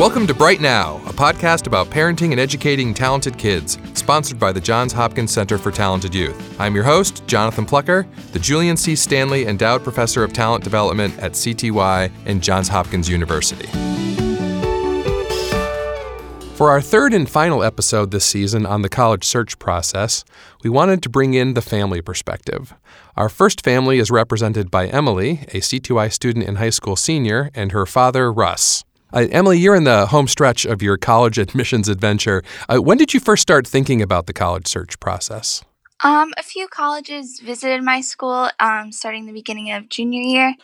Welcome to Bright Now, a podcast about parenting and educating talented kids, sponsored by the Johns Hopkins Center for Talented Youth. I'm your host, Jonathan Plucker, the Julian C. Stanley Endowed Professor of Talent Development at CTY and Johns Hopkins University. For our third and final episode this season on the college search process, we wanted to bring in the family perspective. Our first family is represented by Emily, a CTY student and high school senior, and her father, Russ. Uh, Emily, you're in the home stretch of your college admissions adventure. Uh, when did you first start thinking about the college search process? Um, a few colleges visited my school um, starting the beginning of junior year,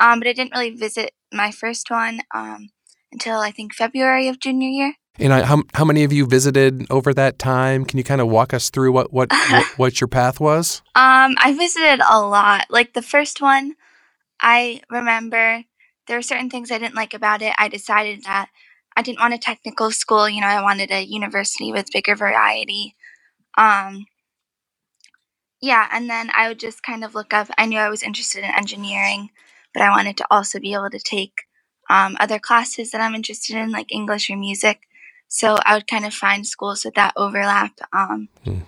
um, but I didn't really visit my first one um, until I think February of junior year. And I, how, how many of you visited over that time? Can you kind of walk us through what, what, what, what your path was? Um, I visited a lot. Like the first one, I remember there were certain things I didn't like about it. I decided that I didn't want a technical school. You know, I wanted a university with bigger variety. Um, yeah, and then I would just kind of look up. I knew I was interested in engineering, but I wanted to also be able to take um, other classes that I'm interested in, like English or music. So I would kind of find schools with that overlap um, hmm.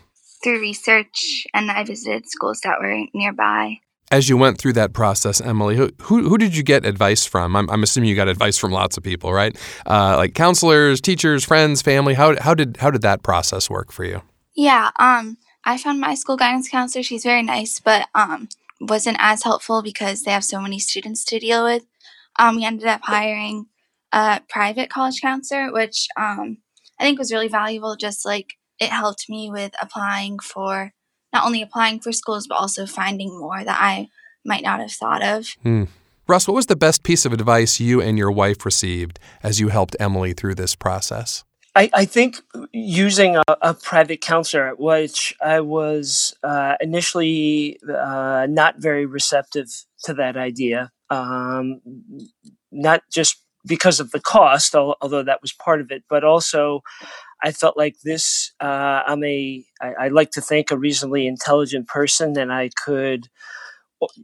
through research, and I visited schools that were nearby as you went through that process, Emily, who, who, who did you get advice from? I'm, I'm, assuming you got advice from lots of people, right? Uh, like counselors, teachers, friends, family. How, how did how did that process work for you? Yeah, um, I found my school guidance counselor. She's very nice, but um, wasn't as helpful because they have so many students to deal with. Um, we ended up hiring a private college counselor, which um, I think was really valuable. Just like it helped me with applying for not only applying for schools, but also finding more that I might not have thought of. Hmm. Russ, what was the best piece of advice you and your wife received as you helped Emily through this process? I, I think using a, a, private counselor, which I was uh, initially uh, not very receptive to that idea, um, not just because of the cost, although that was part of it, but also I felt like this. Uh, I'm a. I, I like to think a reasonably intelligent person, and I could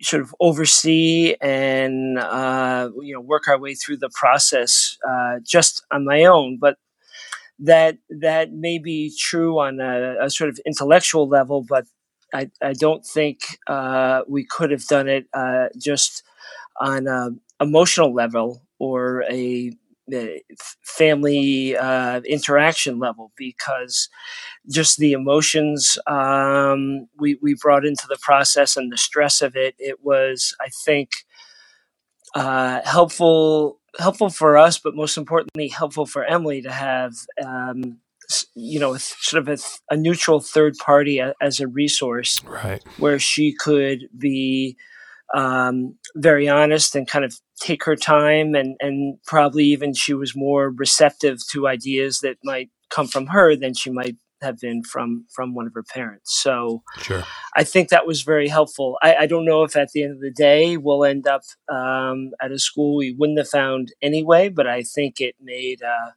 sort of oversee and uh, you know work our way through the process uh, just on my own. But that that may be true on a, a sort of intellectual level, but I, I don't think uh, we could have done it uh, just on an emotional level or a family uh, interaction level because just the emotions um, we, we brought into the process and the stress of it, it was, I think, uh, helpful helpful for us, but most importantly, helpful for Emily to have, um, you know, sort of a, a, neutral third party as a resource, right? Where she could be um, very honest and kind of take her time and and probably even she was more receptive to ideas that might come from her than she might have been from from one of her parents so sure. i think that was very helpful I, I, don't know if at the end of the day we'll end up um, at a school we wouldn't have found anyway but i think it made uh,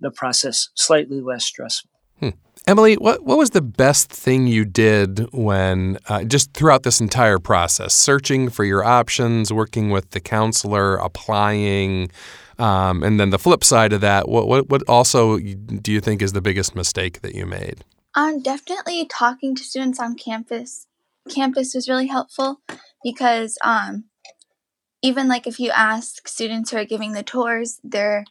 the process slightly less stressful hmm. Emily, what, what was the best thing you did when, uh, just throughout this entire process, searching for your options, working with the counselor, applying, um, and then the flip side of that, what, what, what also do you think is the biggest mistake that you made? Um, definitely talking to students on campus. Campus was really helpful because um, even like if you ask students who are giving the tours, they're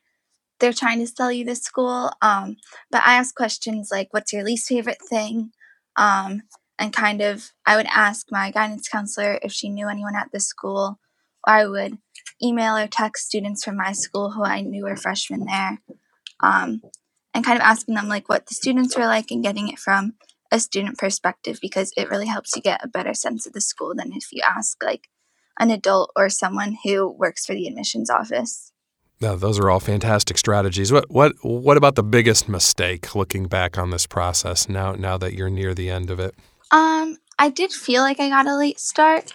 they're trying to sell you the school. Um, but I ask questions like, what's your least favorite thing? Um, and kind of, I would ask my guidance counselor if she knew anyone at the school, or I would email or text students from my school who I knew were freshmen there. Um, and kind of asking them like what the students were like and getting it from a student perspective because it really helps you get a better sense of the school than if you ask like an adult or someone who works for the admissions office. No, those are all fantastic strategies. What what what about the biggest mistake looking back on this process now now that you're near the end of it? Um, I did feel like I got a late start,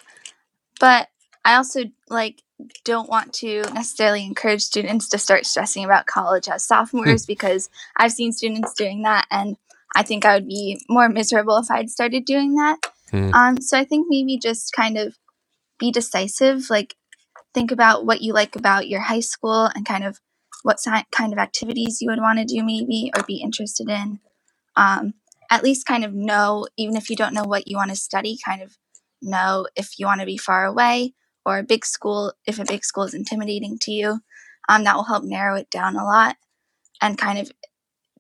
but I also like don't want to necessarily encourage students to start stressing about college as sophomores hmm. because I've seen students doing that and I think I would be more miserable if I'd started doing that. Hmm. Um, so I think maybe just kind of be decisive, like think about what you like about your high school and kind of what si- kind of activities you would want to do, maybe, or be interested in. Um, at least kind of know, even if you don't know what you want to study, kind of know if you want to be far away or a big school, if a big school is intimidating to you. Um, that will help narrow it down a lot and kind of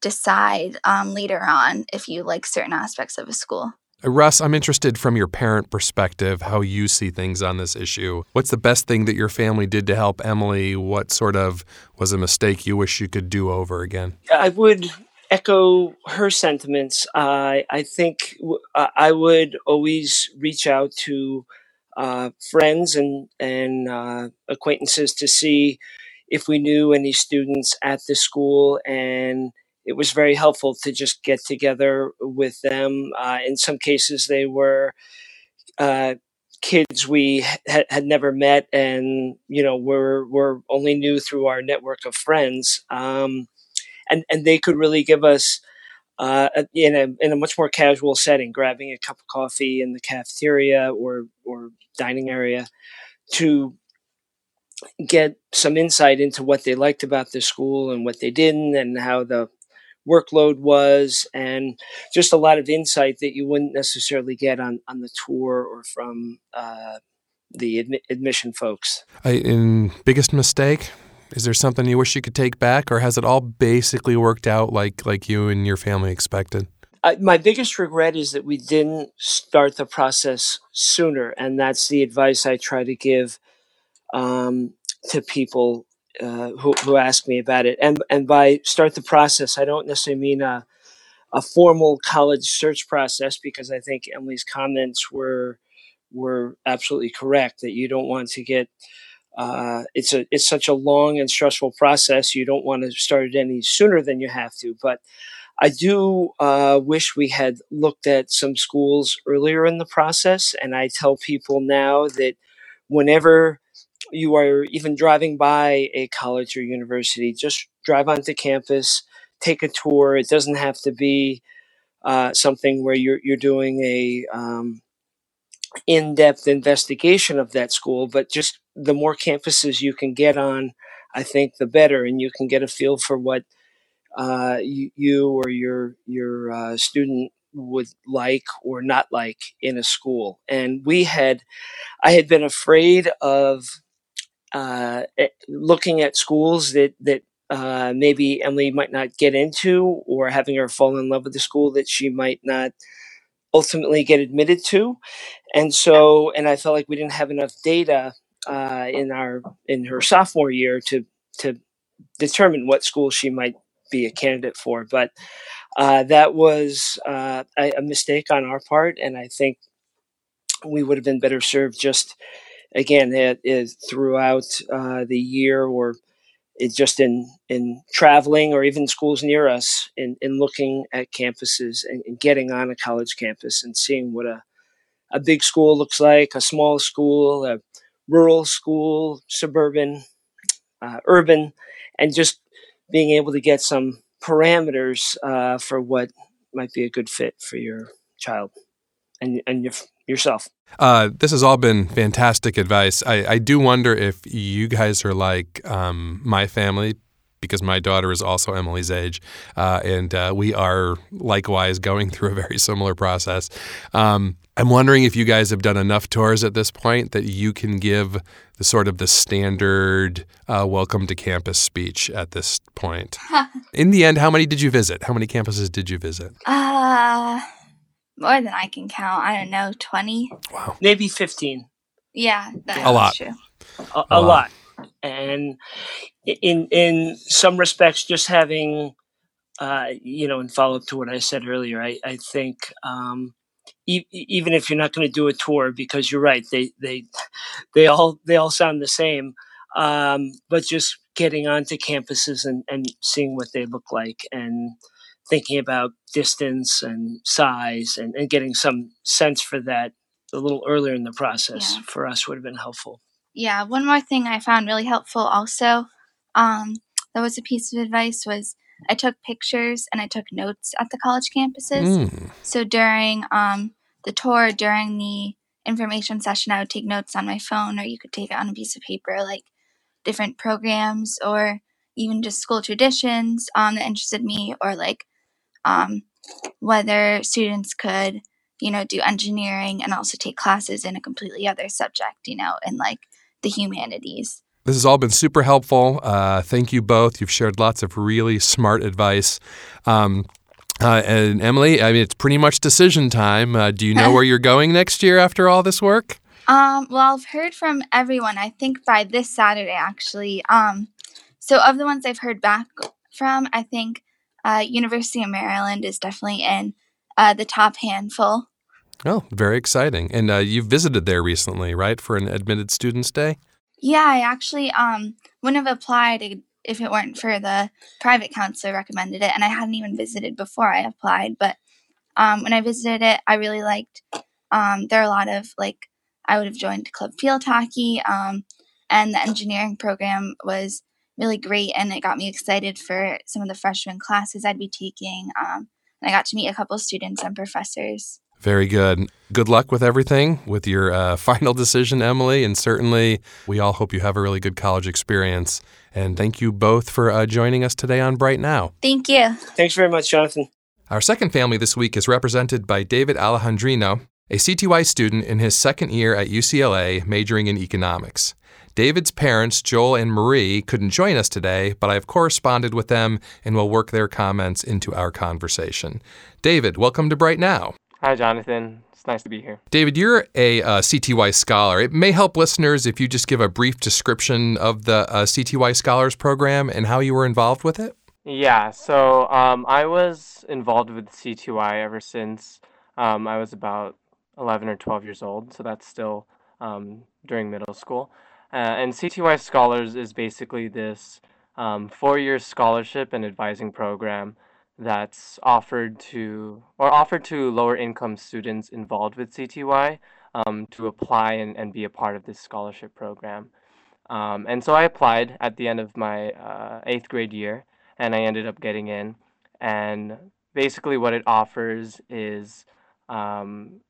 decide um, later on if you like certain aspects of a school. Uh, Russ, I'm interested from your parent perspective how you see things on this issue. What's the best thing that your family did to help Emily? What sort of was a mistake you wish you could do over again? I would echo her sentiments. Uh, I think w- I would always reach out to uh, friends and and uh, acquaintances to see if we knew any students at the school, and it was very helpful to just get together with them. Uh, in some cases, they were uh, kids we ha- had never met, and you know were were only knew through our network of friends. Um, and and they could really give us uh, in a in a much more casual setting, grabbing a cup of coffee in the cafeteria or or dining area to get some insight into what they liked about the school and what they didn't, and how the workload was, and just a lot of insight that you wouldn't necessarily get on on the tour or from uh, the admi- admission folks. I, in biggest mistake, is there something you wish you could take back, or has it all basically worked out like like you and your family expected? Uh, my biggest regret is that we didn't start the process sooner, and that's the advice I try to give um, to people uh, who, who ask me about it. And and by start the process, I don't necessarily mean a a formal college search process because I think Emily's comments were were absolutely correct that you don't want to get uh, it's a it's such a long and stressful process. You don't want to start it any sooner than you have to. But I do uh, wish we had looked at some schools earlier in the process. And I tell people now that whenever you are even driving by a college or university, just drive onto campus, take a tour. It doesn't have to be uh, something where you're you're doing a um, in-depth investigation of that school, but just the more campuses you can get on, I think the better, and you can get a feel for what uh, you, you, or your your uh, student would like or not like in a school. And we had, I had been afraid of uh, eh, looking at schools that that uh, maybe Emily might not get into, or having her fall in love with the school that she might not ultimately get admitted to. And so, and I felt like we didn't have enough data uh, in our in her sophomore year to to determine what school she might be a candidate for. But uh, that was uh, a, a mistake on our part, and I think we would have been better served just again it, it, throughout uh, the year or it's just in in traveling or even schools near us in, in looking at campuses and, and getting on a college campus and seeing what a a big school looks like, a small school, a rural school, suburban, uh, urban, and just being able to get some parameters uh, for what might be a good fit for your child and and your, yourself. Uh, this has all been fantastic advice. I, I do wonder if you guys are like um, my family, because my daughter is also Emily's age, uh, and uh, we are likewise going through a very similar process. Um, I'm wondering if you guys have done enough tours at this point that you can give the sort of the standard uh, welcome to campus speech at this point. In the end, how many did you visit? How many campuses did you visit? Uh, more than I can count. I don't know, 20? Wow. Maybe 15. Yeah, that's A lot. true. a, A a lot. lot. And in in some respects, just having, uh, you know, in follow up to what I said earlier, I I think um, e- even if you're not going to do a tour, because you're right, they they they all they all sound the same, um, but just getting onto campuses and and seeing what they look like and thinking about distance and size and, and getting some sense for that a little earlier in the process Yeah. for us would have been helpful. Yeah, one more thing I found really helpful also, um, that was a piece of advice was I took pictures and I took notes at the college campuses. Mm. So during um, the tour, during the information session, I would take notes on my phone, or you could take it on a piece of paper, like different programs or even just school traditions um, that interested me, or like um, whether students could, you know, do engineering and also take classes in a completely other subject, you know, in like the humanities. This has all been super helpful. Uh, thank you both. You've shared lots of really smart advice. Um, uh, and Emily, I mean, it's pretty much decision time. Uh, do you know where you're going next year after all this work? Um, well, I've heard from everyone. I think by this Saturday, actually. Um, so of the ones I've heard back from, I think uh, University of Maryland is definitely in uh, the top handful. Oh, very exciting! And uh, you visited there recently, right, for an admitted students day? Yeah, I actually um wouldn't have applied if it weren't for the private counselor recommended it, and I hadn't even visited before I applied. But um, when I visited it, I really liked. Um, there are a lot of like I would have joined Club Field Hockey, um, and the engineering program was really great, and it got me excited for some of the freshman classes I'd be taking. Um, and I got to meet a couple students and professors. Very good. Good luck with everything, with your uh, final decision, Emily. And certainly, we all hope you have a really good college experience. And thank you both for uh, joining us today on Bright Now. Thank you. Thanks very much, Jonathan. Our second family this week is represented by David Alejandrino, a CTY student in his second year at UCLA, majoring in economics. David's parents, Joel and Marie, couldn't join us today, but I've corresponded with them and will work their comments into our conversation. David, welcome to Bright Now. Hi, Jonathan. It's nice to be here. David, you're a uh, CTY scholar. It may help listeners if you just give a brief description of the uh, CTY Scholars Program and how you were involved with it. Yeah, so um, I was involved with CTY ever since um, I was about 11 or 12 years old, so that's still um, during middle school. Uh, and CTY Scholars is basically this um, four year scholarship and advising program that's offered to or offered to lower income students involved with CTY um, to apply and, and be a part of this scholarship program. Um, and so I applied at the end of my uh, eighth grade year, and I ended up getting in. And basically, what it offers is um,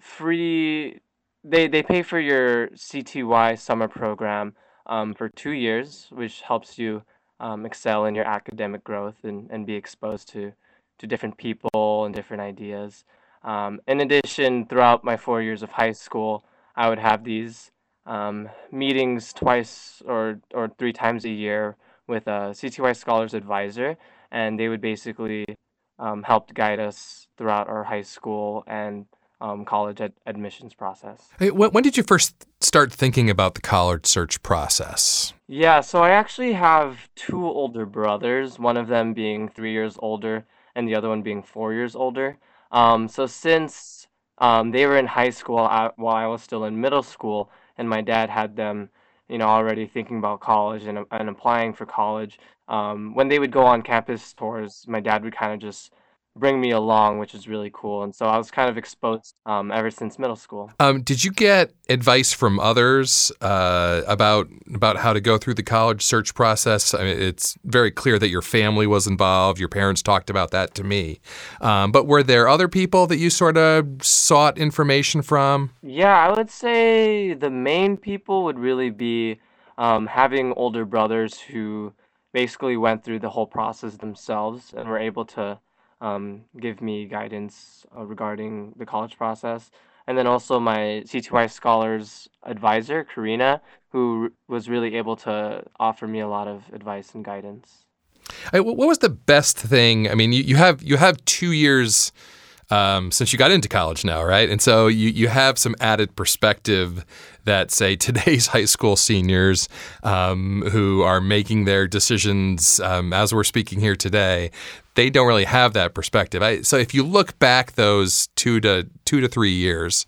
free they they pay for your CTY summer program um, for two years, which helps you um, excel in your academic growth and, and be exposed to to different people and different ideas. Um, in addition, throughout my four years of high school, I would have these um, meetings twice or or three times a year with a CTY Scholars Advisor, and they would basically um, help guide us throughout our high school and um, college ad- admissions process. Hey, when, when did you first start thinking about the college search process? Yeah, so I actually have two older brothers, one of them being three years older and the other one being four years older. Um, so since um, they were in high school I, while I was still in middle school, and my dad had them, you know, already thinking about college and, and applying for college. Um, when they would go on campus tours, my dad would kind of just bring me along, which is really cool. And so I was kind of exposed um, ever since middle school. Um, did you get advice from others uh, about about how to go through the college search process? I mean, it's very clear that your family was involved. Your parents talked about that to me. Um, but were there other people that you sort of sought information from? Yeah, I would say the main people would really be um, having older brothers who basically went through the whole process themselves and were able to um, give me guidance uh, regarding the college process. And then also my CTY Scholars advisor, Karina, who was really able to offer me a lot of advice and guidance. what was the best thing? I mean, you, you have you have two years um, since you got into college now, right? And so you, you have some added perspective that, say, today's high school seniors um, who are making their decisions um, as we're speaking here today, they don't really have that perspective. I, so if you look back those two to two to three years,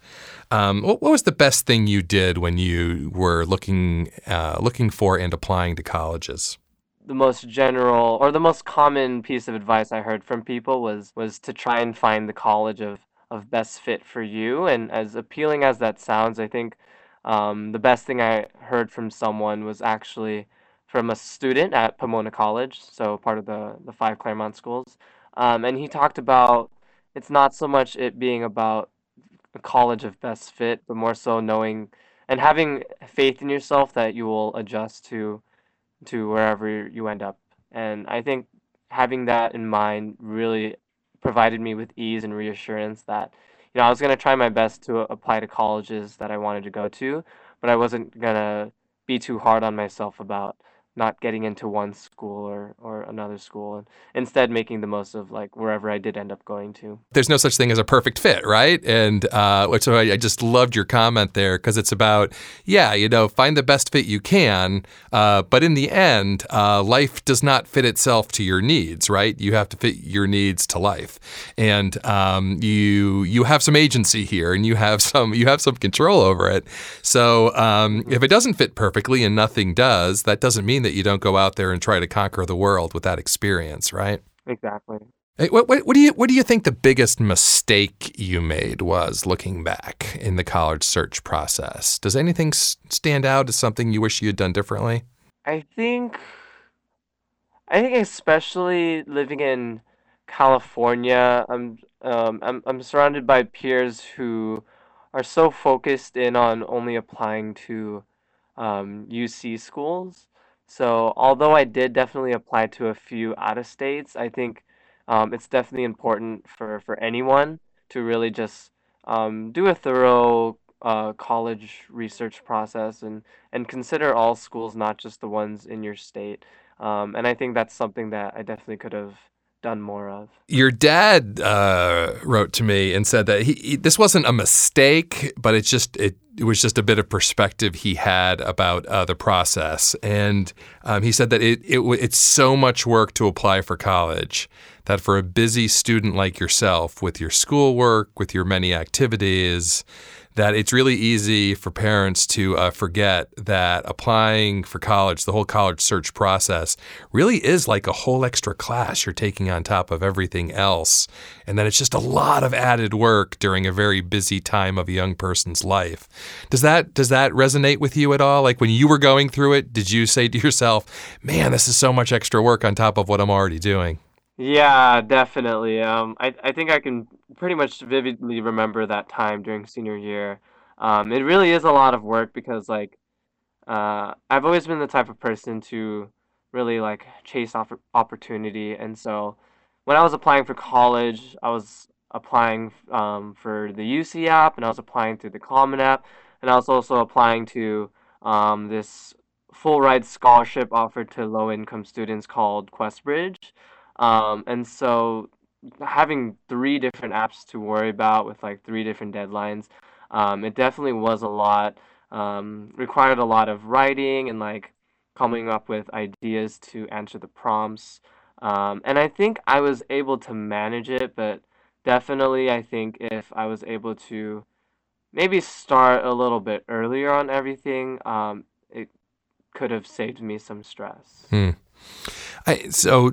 um, what, what, was the best thing you did when you were looking uh, looking for and applying to colleges? the most general or the most common piece of advice I heard from people was was to try and find the college of of best fit for you. And as appealing as that sounds, I think um, the best thing I heard from someone was actually from a student at Pomona College, so part of the the five Claremont schools. Um, and he talked about it's not so much it being about a college of best fit, but more so knowing and having faith in yourself that you will adjust to to wherever you end up And I think having that in mind really provided me with ease and reassurance that you know I was going to try my best to apply to colleges that I wanted to go to, but I wasn't going to be too hard on myself about not getting into one school or, or another school and instead making the most of like wherever I did end up going to. There's no such thing as a perfect fit, right? And uh, so I, I just loved your comment there because it's about, yeah, you know, find the best fit you can, uh, but in the end, uh, life does not fit itself to your needs, right? You have to fit your needs to life, and um, you you have some agency here, and you have some you have some control over it. So um, if it doesn't fit perfectly and nothing does, that doesn't mean that you don't go out there and try to conquer the world with that experience, right? Exactly. Hey, what, what, what, do you what do you think the biggest mistake you made was looking back in the college search process? Does anything stand out as something you wish you had done differently? I think I think especially living in California, I'm um, I'm I'm surrounded by peers who are so focused in on only applying to um, UC schools so although I did definitely apply to a few out of states, I think um, it's definitely important for, for anyone to really just um, do a thorough uh, college research process and, and consider all schools, not just the ones in your state. Um, and I think that's something that I definitely could have done more of. Your dad uh, wrote to me and said that he, he, this wasn't a mistake, but it's just it, it, was just a bit of perspective he had about uh, the process, and um, he said that it, it it's so much work to apply for college that for a busy student like yourself, with your schoolwork, with your many activities that it's really easy for parents to uh, forget that applying for college, the whole college search process, really is like a whole extra class you're taking on top of everything else. And that it's just a lot of added work during a very busy time of a young person's life. Does that does that resonate with you at all? Like when you were going through it, did you say to yourself, "Man, this is so much extra work on top of what I'm already doing"? Yeah, definitely. Um, I I think I can pretty much vividly remember that time during senior year. Um, it really is a lot of work because like uh, I've always been the type of person to really like chase off opportunity, and so when I was applying for college, I was applying um, for the UC app, and I was applying through the Common App, and I was also applying to um, this full ride scholarship offered to low income students called QuestBridge. Um, and so having three different apps to worry about with like three different deadlines, um, it definitely was a lot. Um, required a lot of writing and like coming up with ideas to answer the prompts. Um, and I think I was able to manage it, but definitely I think if I was able to maybe start a little bit earlier on everything, um, it could have saved me some stress. Hmm. I, so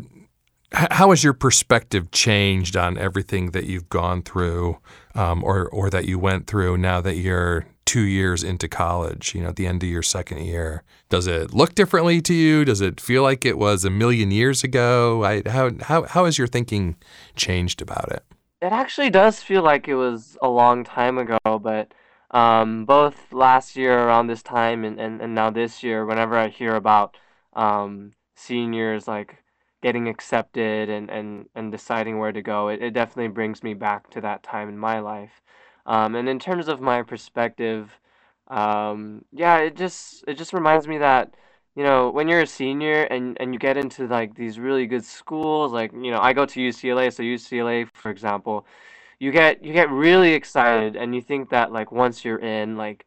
how has your perspective changed on everything that you've gone through um, or, or that you went through now that you're two years into college, you know, at the end of your second year? Does it look differently to you? Does it feel like it was a million years ago? I, how, how, how has your thinking changed about it? It actually does feel like it was a long time ago, but um, both last year around this time and, and, and now this year, whenever I hear about um, seniors like getting accepted and, and, and deciding where to go, it, it definitely brings me back to that time in my life. Um, and in terms of my perspective, um, yeah, it just it just reminds me that you know when you're a senior and, and you get into like these really good schools, like you know I go to UCLA, so UCLA for example, you get you get really excited and you think that like once you're in, like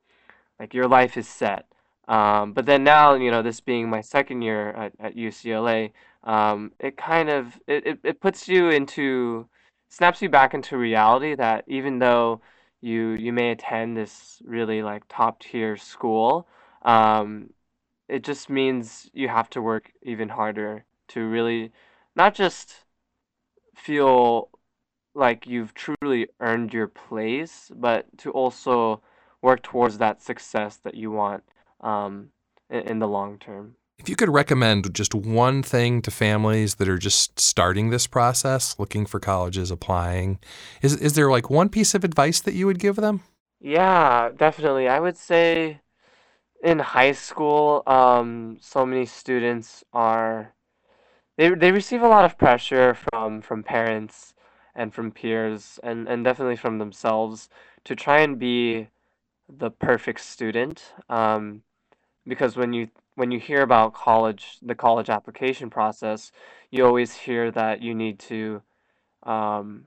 like your life is set. Um, but then now, you know, this being my second year at, at UCLA, um, it kind of it, it, it puts you into snaps you back into reality that even though you you may attend this really like top tier school, um, it just means you have to work even harder to really not just feel like you've truly earned your place, but to also work towards that success that you want um, in, in the long term. If you could recommend just one thing to families that are just starting this process, looking for colleges, applying, is is there like one piece of advice that you would give them? Yeah, definitely. I would say in high school, um, so many students are they they receive a lot of pressure from from parents and from peers and and definitely from themselves to try and be the perfect student. Um, because when you when you hear about college, the college application process, you always hear that you need to um,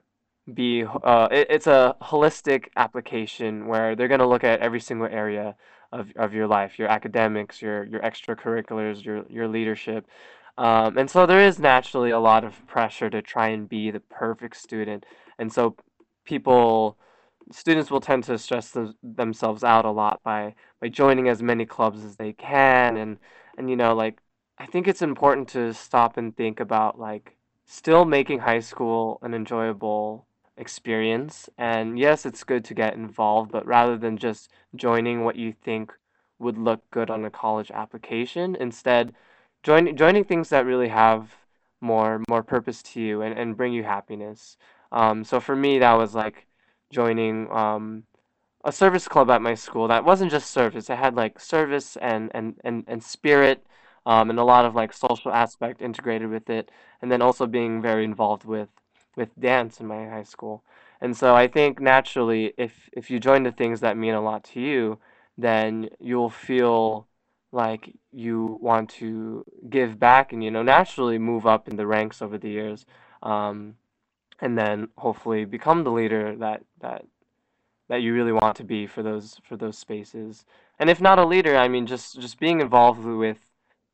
be uh, it, it's a holistic application where they're going to look at every single area of, of your life your academics your your extracurriculars your your leadership. Um, and so there is naturally a lot of pressure to try and be the perfect student. And so people students will tend to stress th- themselves out a lot by by joining as many clubs as they can and and you know like i think it's important to stop and think about like still making high school an enjoyable experience. And yes, it's good to get involved, but rather than just joining what you think would look good on a college application, instead join, joining things that really have more more purpose to you and, and bring you happiness. Um, so for me, that was like joining um, a service club at my school that wasn't just service. It had like service and and and, and spirit um, and a lot of like social aspect integrated with it, and then also being very involved with with dance in my high school. And so I think naturally, if if you join the things that mean a lot to you, then you'll feel like you want to give back and you know naturally move up in the ranks over the years um, and then hopefully become the leader that that that you really want to be for those for those spaces and if not a leader i mean just just being involved with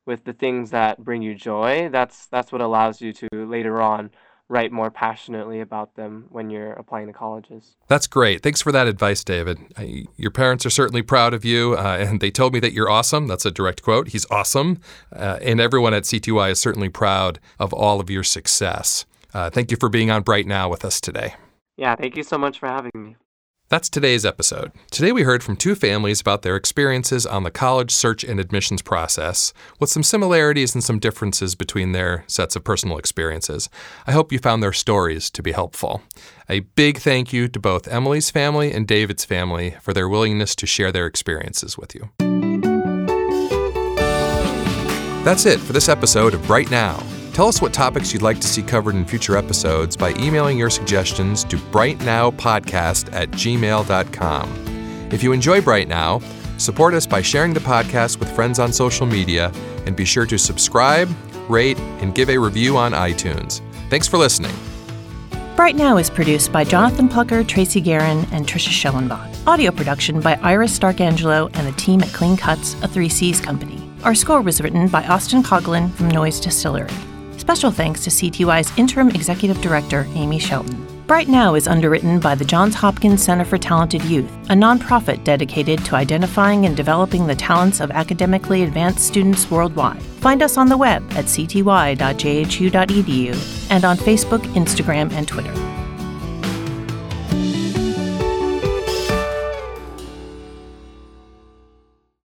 with the things that bring you joy that's that's what allows you to later on write more passionately about them when you're applying to colleges. That's great. Thanks for that advice, David. I, your parents are certainly proud of you, uh, and they told me that you're awesome. That's a direct quote. He's awesome. Uh, and everyone at CTY is certainly proud of all of your success. Uh, thank you for being on Bright Now with us today. Yeah, thank you so much for having me. That's today's episode. Today we heard from two families about their experiences on the college search and admissions process, with some similarities and some differences between their sets of personal experiences. I hope you found their stories to be helpful. A big thank you to both Emily's family and David's family for their willingness to share their experiences with you. That's it for this episode of Bright Now. Tell us what topics you'd like to see covered in future episodes by emailing your suggestions to brightnowpodcast at gmail.com. If you enjoy Bright Now, support us by sharing the podcast with friends on social media and be sure to subscribe, rate, and give a review on iTunes. Thanks for listening. Bright Now is produced by Jonathan Plucker, Tracy Guerin, and Trisha Schellenbach. Audio production by Iris Starkangelo and the team at Clean Cuts, a 3Cs company. Our score was written by Austin Coughlin from Noise Distillery. Special thanks to CTY's Interim Executive Director, Amy Shelton. Bright Now is underwritten by the Johns Hopkins Center for Talented Youth, a nonprofit dedicated to identifying and developing the talents of academically advanced students worldwide. Find us on the web at cty.jhu.edu and on Facebook, Instagram, and Twitter.